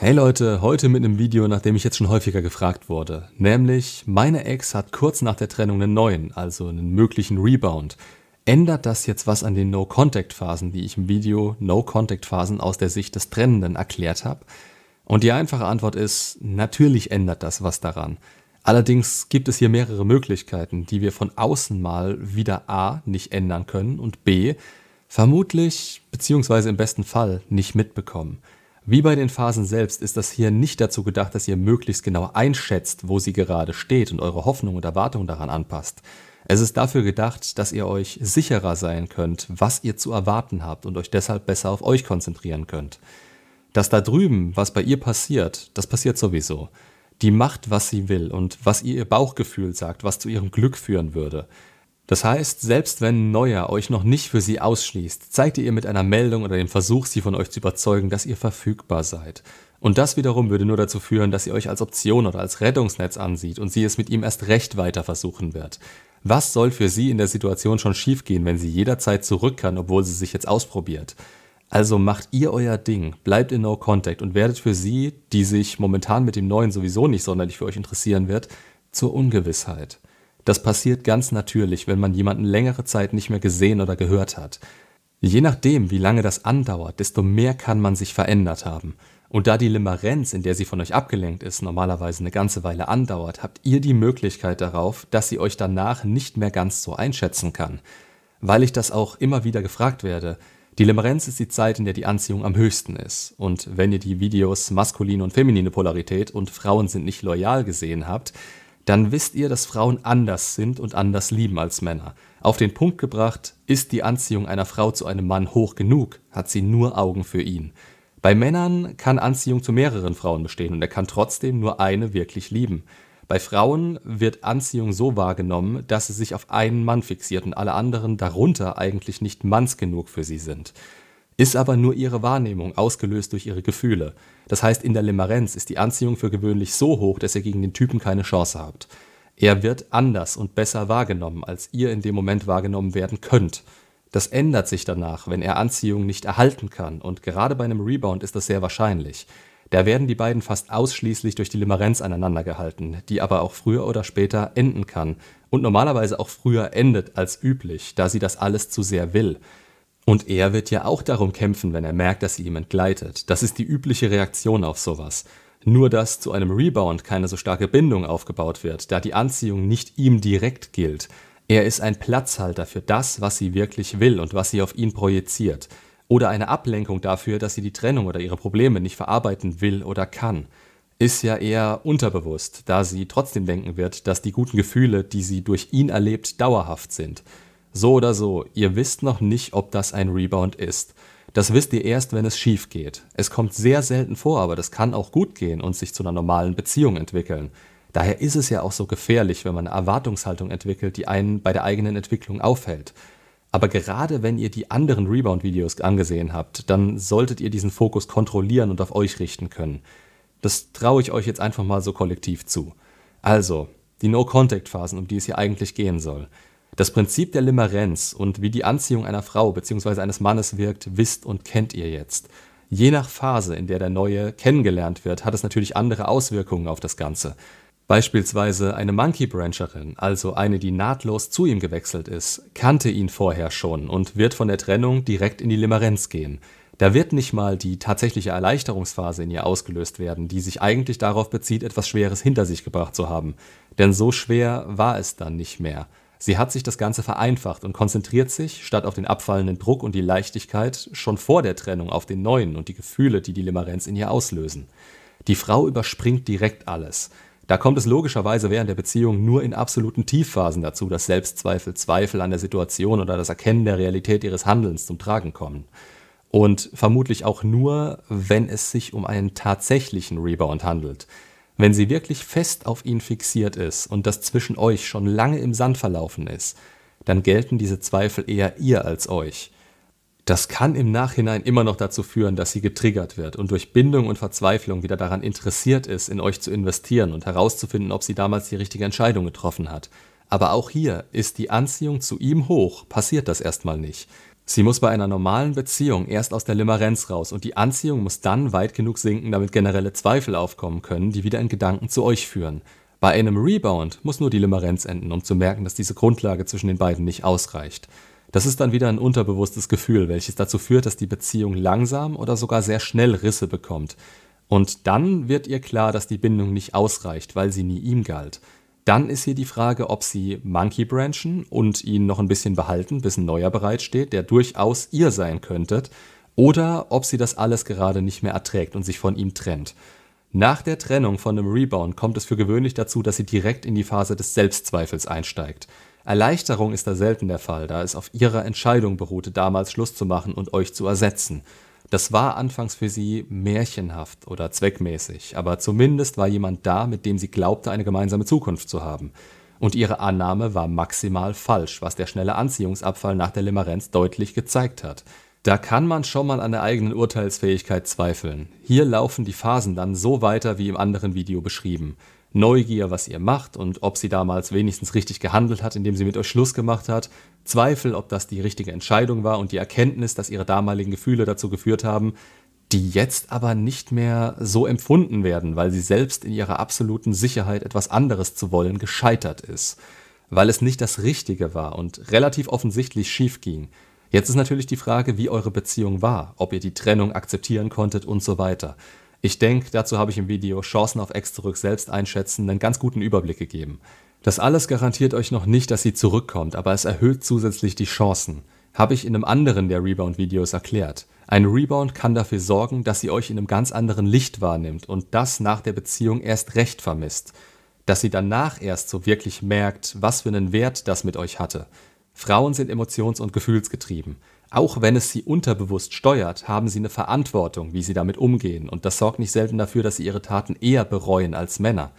Hey Leute, heute mit einem Video, nach dem ich jetzt schon häufiger gefragt wurde. Nämlich, meine Ex hat kurz nach der Trennung einen neuen, also einen möglichen Rebound. Ändert das jetzt was an den No-Contact-Phasen, die ich im Video No-Contact-Phasen aus der Sicht des Trennenden erklärt habe? Und die einfache Antwort ist, natürlich ändert das was daran. Allerdings gibt es hier mehrere Möglichkeiten, die wir von außen mal wieder A nicht ändern können und B vermutlich bzw. im besten Fall nicht mitbekommen. Wie bei den Phasen selbst ist das hier nicht dazu gedacht, dass ihr möglichst genau einschätzt, wo sie gerade steht und eure Hoffnung und Erwartung daran anpasst. Es ist dafür gedacht, dass ihr euch sicherer sein könnt, was ihr zu erwarten habt und euch deshalb besser auf euch konzentrieren könnt. Dass da drüben, was bei ihr passiert, das passiert sowieso. Die macht, was sie will und was ihr ihr Bauchgefühl sagt, was zu ihrem Glück führen würde. Das heißt, selbst wenn Neuer euch noch nicht für sie ausschließt, zeigt ihr mit einer Meldung oder dem Versuch, sie von euch zu überzeugen, dass ihr verfügbar seid. Und das wiederum würde nur dazu führen, dass ihr euch als Option oder als Rettungsnetz ansieht und sie es mit ihm erst recht weiter versuchen wird. Was soll für sie in der Situation schon schiefgehen, wenn sie jederzeit zurück kann, obwohl sie sich jetzt ausprobiert? Also macht ihr euer Ding, bleibt in No Contact und werdet für sie, die sich momentan mit dem Neuen sowieso nicht sonderlich für euch interessieren wird, zur Ungewissheit. Das passiert ganz natürlich, wenn man jemanden längere Zeit nicht mehr gesehen oder gehört hat. Je nachdem, wie lange das andauert, desto mehr kann man sich verändert haben. Und da die Limerenz, in der sie von euch abgelenkt ist, normalerweise eine ganze Weile andauert, habt ihr die Möglichkeit darauf, dass sie euch danach nicht mehr ganz so einschätzen kann. Weil ich das auch immer wieder gefragt werde, die Limerenz ist die Zeit, in der die Anziehung am höchsten ist. Und wenn ihr die Videos maskuline und feminine Polarität und Frauen sind nicht loyal gesehen habt, dann wisst ihr, dass Frauen anders sind und anders lieben als Männer. Auf den Punkt gebracht, ist die Anziehung einer Frau zu einem Mann hoch genug, hat sie nur Augen für ihn. Bei Männern kann Anziehung zu mehreren Frauen bestehen und er kann trotzdem nur eine wirklich lieben. Bei Frauen wird Anziehung so wahrgenommen, dass sie sich auf einen Mann fixiert und alle anderen darunter eigentlich nicht manns genug für sie sind ist aber nur ihre Wahrnehmung, ausgelöst durch ihre Gefühle. Das heißt, in der Limerenz ist die Anziehung für gewöhnlich so hoch, dass ihr gegen den Typen keine Chance habt. Er wird anders und besser wahrgenommen, als ihr in dem Moment wahrgenommen werden könnt. Das ändert sich danach, wenn er Anziehung nicht erhalten kann, und gerade bei einem Rebound ist das sehr wahrscheinlich. Da werden die beiden fast ausschließlich durch die Limerenz aneinander gehalten, die aber auch früher oder später enden kann und normalerweise auch früher endet als üblich, da sie das alles zu sehr will. Und er wird ja auch darum kämpfen, wenn er merkt, dass sie ihm entgleitet. Das ist die übliche Reaktion auf sowas. Nur dass zu einem Rebound keine so starke Bindung aufgebaut wird, da die Anziehung nicht ihm direkt gilt. Er ist ein Platzhalter für das, was sie wirklich will und was sie auf ihn projiziert. Oder eine Ablenkung dafür, dass sie die Trennung oder ihre Probleme nicht verarbeiten will oder kann. Ist ja eher unterbewusst, da sie trotzdem denken wird, dass die guten Gefühle, die sie durch ihn erlebt, dauerhaft sind. So oder so, ihr wisst noch nicht, ob das ein Rebound ist. Das wisst ihr erst, wenn es schief geht. Es kommt sehr selten vor, aber das kann auch gut gehen und sich zu einer normalen Beziehung entwickeln. Daher ist es ja auch so gefährlich, wenn man eine Erwartungshaltung entwickelt, die einen bei der eigenen Entwicklung aufhält. Aber gerade wenn ihr die anderen Rebound-Videos angesehen habt, dann solltet ihr diesen Fokus kontrollieren und auf euch richten können. Das traue ich euch jetzt einfach mal so kollektiv zu. Also, die No-Contact-Phasen, um die es hier eigentlich gehen soll. Das Prinzip der Limerenz und wie die Anziehung einer Frau bzw. eines Mannes wirkt, wisst und kennt ihr jetzt. Je nach Phase, in der der Neue kennengelernt wird, hat es natürlich andere Auswirkungen auf das Ganze. Beispielsweise eine Monkey Brancherin, also eine, die nahtlos zu ihm gewechselt ist, kannte ihn vorher schon und wird von der Trennung direkt in die Limerenz gehen. Da wird nicht mal die tatsächliche Erleichterungsphase in ihr ausgelöst werden, die sich eigentlich darauf bezieht, etwas Schweres hinter sich gebracht zu haben. Denn so schwer war es dann nicht mehr. Sie hat sich das Ganze vereinfacht und konzentriert sich, statt auf den abfallenden Druck und die Leichtigkeit, schon vor der Trennung auf den neuen und die Gefühle, die die Limerenz in ihr auslösen. Die Frau überspringt direkt alles. Da kommt es logischerweise während der Beziehung nur in absoluten Tiefphasen dazu, dass Selbstzweifel, Zweifel an der Situation oder das Erkennen der Realität ihres Handelns zum Tragen kommen. Und vermutlich auch nur, wenn es sich um einen tatsächlichen Rebound handelt, wenn sie wirklich fest auf ihn fixiert ist und das zwischen euch schon lange im Sand verlaufen ist, dann gelten diese Zweifel eher ihr als euch. Das kann im Nachhinein immer noch dazu führen, dass sie getriggert wird und durch Bindung und Verzweiflung wieder daran interessiert ist, in euch zu investieren und herauszufinden, ob sie damals die richtige Entscheidung getroffen hat. Aber auch hier ist die Anziehung zu ihm hoch, passiert das erstmal nicht. Sie muss bei einer normalen Beziehung erst aus der Limerenz raus und die Anziehung muss dann weit genug sinken, damit generelle Zweifel aufkommen können, die wieder in Gedanken zu euch führen. Bei einem Rebound muss nur die Limerenz enden, um zu merken, dass diese Grundlage zwischen den beiden nicht ausreicht. Das ist dann wieder ein unterbewusstes Gefühl, welches dazu führt, dass die Beziehung langsam oder sogar sehr schnell Risse bekommt. Und dann wird ihr klar, dass die Bindung nicht ausreicht, weil sie nie ihm galt. Dann ist hier die Frage, ob sie Monkey branchen und ihn noch ein bisschen behalten, bis ein neuer bereitsteht, der durchaus ihr sein könnte, oder ob sie das alles gerade nicht mehr erträgt und sich von ihm trennt. Nach der Trennung von einem Rebound kommt es für gewöhnlich dazu, dass sie direkt in die Phase des Selbstzweifels einsteigt. Erleichterung ist da selten der Fall, da es auf ihrer Entscheidung beruhte, damals Schluss zu machen und euch zu ersetzen. Das war anfangs für sie märchenhaft oder zweckmäßig, aber zumindest war jemand da, mit dem sie glaubte, eine gemeinsame Zukunft zu haben. Und ihre Annahme war maximal falsch, was der schnelle Anziehungsabfall nach der Limerenz deutlich gezeigt hat. Da kann man schon mal an der eigenen Urteilsfähigkeit zweifeln. Hier laufen die Phasen dann so weiter wie im anderen Video beschrieben. Neugier, was ihr macht und ob sie damals wenigstens richtig gehandelt hat, indem sie mit euch Schluss gemacht hat, Zweifel, ob das die richtige Entscheidung war und die Erkenntnis, dass ihre damaligen Gefühle dazu geführt haben, die jetzt aber nicht mehr so empfunden werden, weil sie selbst in ihrer absoluten Sicherheit etwas anderes zu wollen gescheitert ist, weil es nicht das Richtige war und relativ offensichtlich schief ging. Jetzt ist natürlich die Frage, wie eure Beziehung war, ob ihr die Trennung akzeptieren konntet und so weiter. Ich denke, dazu habe ich im Video Chancen auf Ex zurück selbst einschätzen einen ganz guten Überblick gegeben. Das alles garantiert euch noch nicht, dass sie zurückkommt, aber es erhöht zusätzlich die Chancen. Habe ich in einem anderen der Rebound-Videos erklärt. Ein Rebound kann dafür sorgen, dass sie euch in einem ganz anderen Licht wahrnimmt und das nach der Beziehung erst recht vermisst. Dass sie danach erst so wirklich merkt, was für einen Wert das mit euch hatte. Frauen sind emotions- und gefühlsgetrieben. Auch wenn es sie unterbewusst steuert, haben sie eine Verantwortung, wie sie damit umgehen, und das sorgt nicht selten dafür, dass sie ihre Taten eher bereuen als Männer.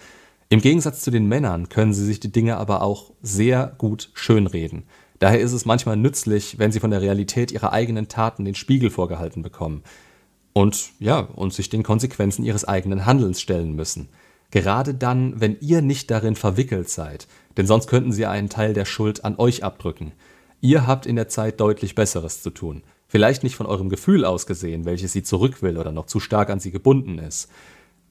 Im Gegensatz zu den Männern können sie sich die Dinge aber auch sehr gut schönreden. Daher ist es manchmal nützlich, wenn sie von der Realität ihrer eigenen Taten den Spiegel vorgehalten bekommen und ja, und sich den Konsequenzen ihres eigenen Handelns stellen müssen. Gerade dann, wenn ihr nicht darin verwickelt seid, denn sonst könnten sie einen Teil der Schuld an euch abdrücken. Ihr habt in der Zeit deutlich Besseres zu tun. Vielleicht nicht von eurem Gefühl aus gesehen, welches sie zurück will oder noch zu stark an sie gebunden ist.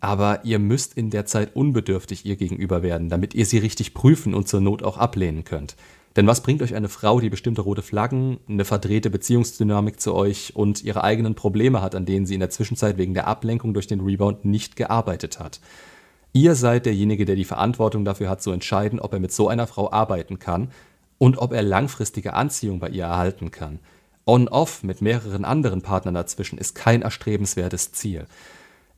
Aber ihr müsst in der Zeit unbedürftig ihr gegenüber werden, damit ihr sie richtig prüfen und zur Not auch ablehnen könnt. Denn was bringt euch eine Frau, die bestimmte rote Flaggen, eine verdrehte Beziehungsdynamik zu euch und ihre eigenen Probleme hat, an denen sie in der Zwischenzeit wegen der Ablenkung durch den Rebound nicht gearbeitet hat? Ihr seid derjenige, der die Verantwortung dafür hat, zu entscheiden, ob er mit so einer Frau arbeiten kann und ob er langfristige Anziehung bei ihr erhalten kann. On-off mit mehreren anderen Partnern dazwischen ist kein erstrebenswertes Ziel.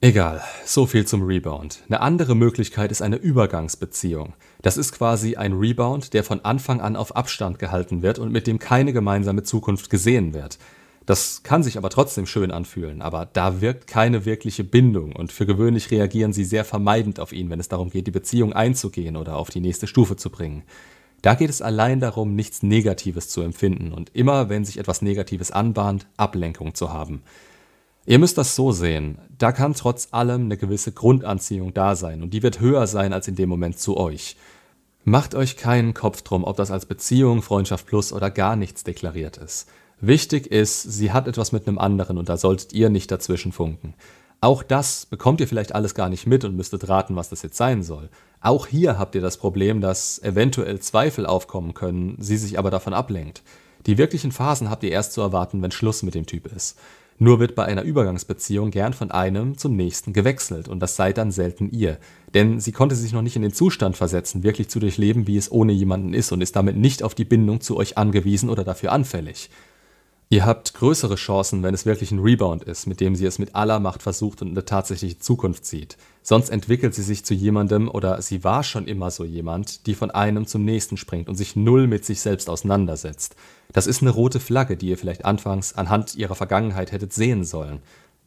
Egal, so viel zum Rebound. Eine andere Möglichkeit ist eine Übergangsbeziehung. Das ist quasi ein Rebound, der von Anfang an auf Abstand gehalten wird und mit dem keine gemeinsame Zukunft gesehen wird. Das kann sich aber trotzdem schön anfühlen, aber da wirkt keine wirkliche Bindung und für gewöhnlich reagieren sie sehr vermeidend auf ihn, wenn es darum geht, die Beziehung einzugehen oder auf die nächste Stufe zu bringen. Da geht es allein darum, nichts Negatives zu empfinden und immer, wenn sich etwas Negatives anbahnt, Ablenkung zu haben. Ihr müsst das so sehen, da kann trotz allem eine gewisse Grundanziehung da sein und die wird höher sein als in dem Moment zu euch. Macht euch keinen Kopf drum, ob das als Beziehung, Freundschaft plus oder gar nichts deklariert ist. Wichtig ist, sie hat etwas mit einem anderen und da solltet ihr nicht dazwischen funken. Auch das bekommt ihr vielleicht alles gar nicht mit und müsstet raten, was das jetzt sein soll. Auch hier habt ihr das Problem, dass eventuell Zweifel aufkommen können, sie sich aber davon ablenkt. Die wirklichen Phasen habt ihr erst zu erwarten, wenn Schluss mit dem Typ ist. Nur wird bei einer Übergangsbeziehung gern von einem zum nächsten gewechselt und das seid dann selten ihr. Denn sie konnte sich noch nicht in den Zustand versetzen, wirklich zu durchleben, wie es ohne jemanden ist und ist damit nicht auf die Bindung zu euch angewiesen oder dafür anfällig. Ihr habt größere Chancen, wenn es wirklich ein Rebound ist, mit dem sie es mit aller Macht versucht und eine tatsächliche Zukunft sieht. Sonst entwickelt sie sich zu jemandem oder sie war schon immer so jemand, die von einem zum nächsten springt und sich null mit sich selbst auseinandersetzt. Das ist eine rote Flagge, die ihr vielleicht anfangs anhand ihrer Vergangenheit hättet sehen sollen.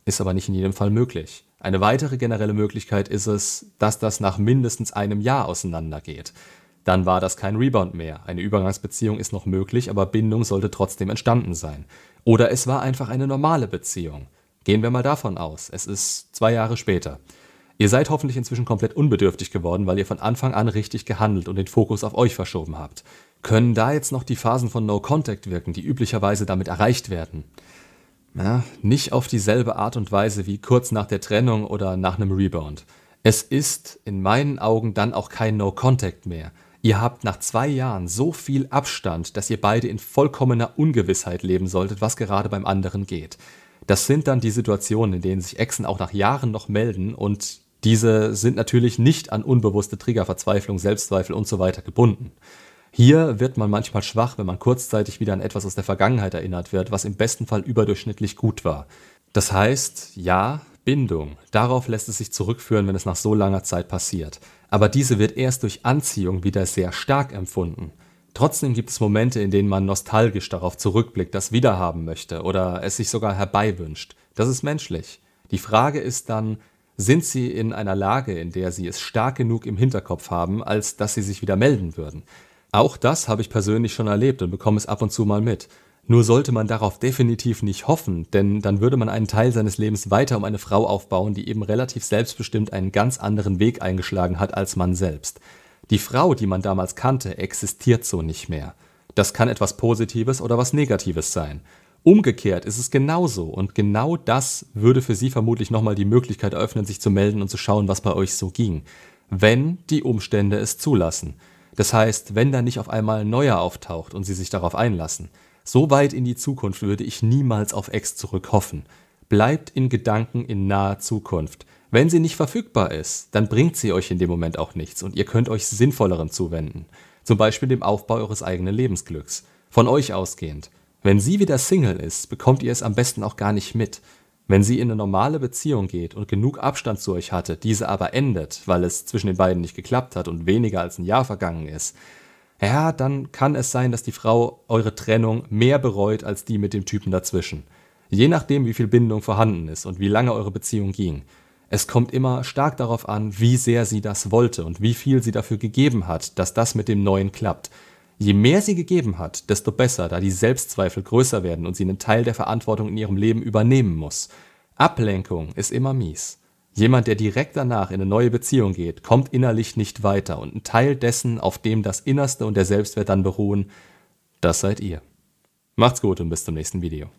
Ist aber nicht in jedem Fall möglich. Eine weitere generelle Möglichkeit ist es, dass das nach mindestens einem Jahr auseinandergeht dann war das kein Rebound mehr. Eine Übergangsbeziehung ist noch möglich, aber Bindung sollte trotzdem entstanden sein. Oder es war einfach eine normale Beziehung. Gehen wir mal davon aus, es ist zwei Jahre später. Ihr seid hoffentlich inzwischen komplett unbedürftig geworden, weil ihr von Anfang an richtig gehandelt und den Fokus auf euch verschoben habt. Können da jetzt noch die Phasen von No Contact wirken, die üblicherweise damit erreicht werden? Ja, nicht auf dieselbe Art und Weise wie kurz nach der Trennung oder nach einem Rebound. Es ist in meinen Augen dann auch kein No Contact mehr. Ihr habt nach zwei Jahren so viel Abstand, dass ihr beide in vollkommener Ungewissheit leben solltet, was gerade beim anderen geht. Das sind dann die Situationen, in denen sich Exen auch nach Jahren noch melden und diese sind natürlich nicht an unbewusste Trigger, Verzweiflung, Selbstzweifel und so weiter gebunden. Hier wird man manchmal schwach, wenn man kurzzeitig wieder an etwas aus der Vergangenheit erinnert wird, was im besten Fall überdurchschnittlich gut war. Das heißt, ja, Bindung, darauf lässt es sich zurückführen, wenn es nach so langer Zeit passiert. Aber diese wird erst durch Anziehung wieder sehr stark empfunden. Trotzdem gibt es Momente, in denen man nostalgisch darauf zurückblickt, das wiederhaben möchte oder es sich sogar herbeiwünscht. Das ist menschlich. Die Frage ist dann, sind sie in einer Lage, in der sie es stark genug im Hinterkopf haben, als dass sie sich wieder melden würden? Auch das habe ich persönlich schon erlebt und bekomme es ab und zu mal mit. Nur sollte man darauf definitiv nicht hoffen, denn dann würde man einen Teil seines Lebens weiter um eine Frau aufbauen, die eben relativ selbstbestimmt einen ganz anderen Weg eingeschlagen hat als man selbst. Die Frau, die man damals kannte, existiert so nicht mehr. Das kann etwas Positives oder was Negatives sein. Umgekehrt ist es genauso und genau das würde für sie vermutlich nochmal die Möglichkeit eröffnen, sich zu melden und zu schauen, was bei euch so ging. Wenn die Umstände es zulassen. Das heißt, wenn da nicht auf einmal ein neuer auftaucht und sie sich darauf einlassen. So weit in die Zukunft würde ich niemals auf Ex zurückhoffen. Bleibt in Gedanken in naher Zukunft. Wenn sie nicht verfügbar ist, dann bringt sie euch in dem Moment auch nichts und ihr könnt euch Sinnvollerem zuwenden. Zum Beispiel dem Aufbau eures eigenen Lebensglücks. Von euch ausgehend. Wenn sie wieder Single ist, bekommt ihr es am besten auch gar nicht mit. Wenn sie in eine normale Beziehung geht und genug Abstand zu euch hatte, diese aber endet, weil es zwischen den beiden nicht geklappt hat und weniger als ein Jahr vergangen ist, ja, dann kann es sein, dass die Frau eure Trennung mehr bereut als die mit dem Typen dazwischen. Je nachdem, wie viel Bindung vorhanden ist und wie lange eure Beziehung ging. Es kommt immer stark darauf an, wie sehr sie das wollte und wie viel sie dafür gegeben hat, dass das mit dem Neuen klappt. Je mehr sie gegeben hat, desto besser, da die Selbstzweifel größer werden und sie einen Teil der Verantwortung in ihrem Leben übernehmen muss. Ablenkung ist immer mies. Jemand, der direkt danach in eine neue Beziehung geht, kommt innerlich nicht weiter und ein Teil dessen, auf dem das Innerste und der Selbstwert dann beruhen, das seid ihr. Macht's gut und bis zum nächsten Video.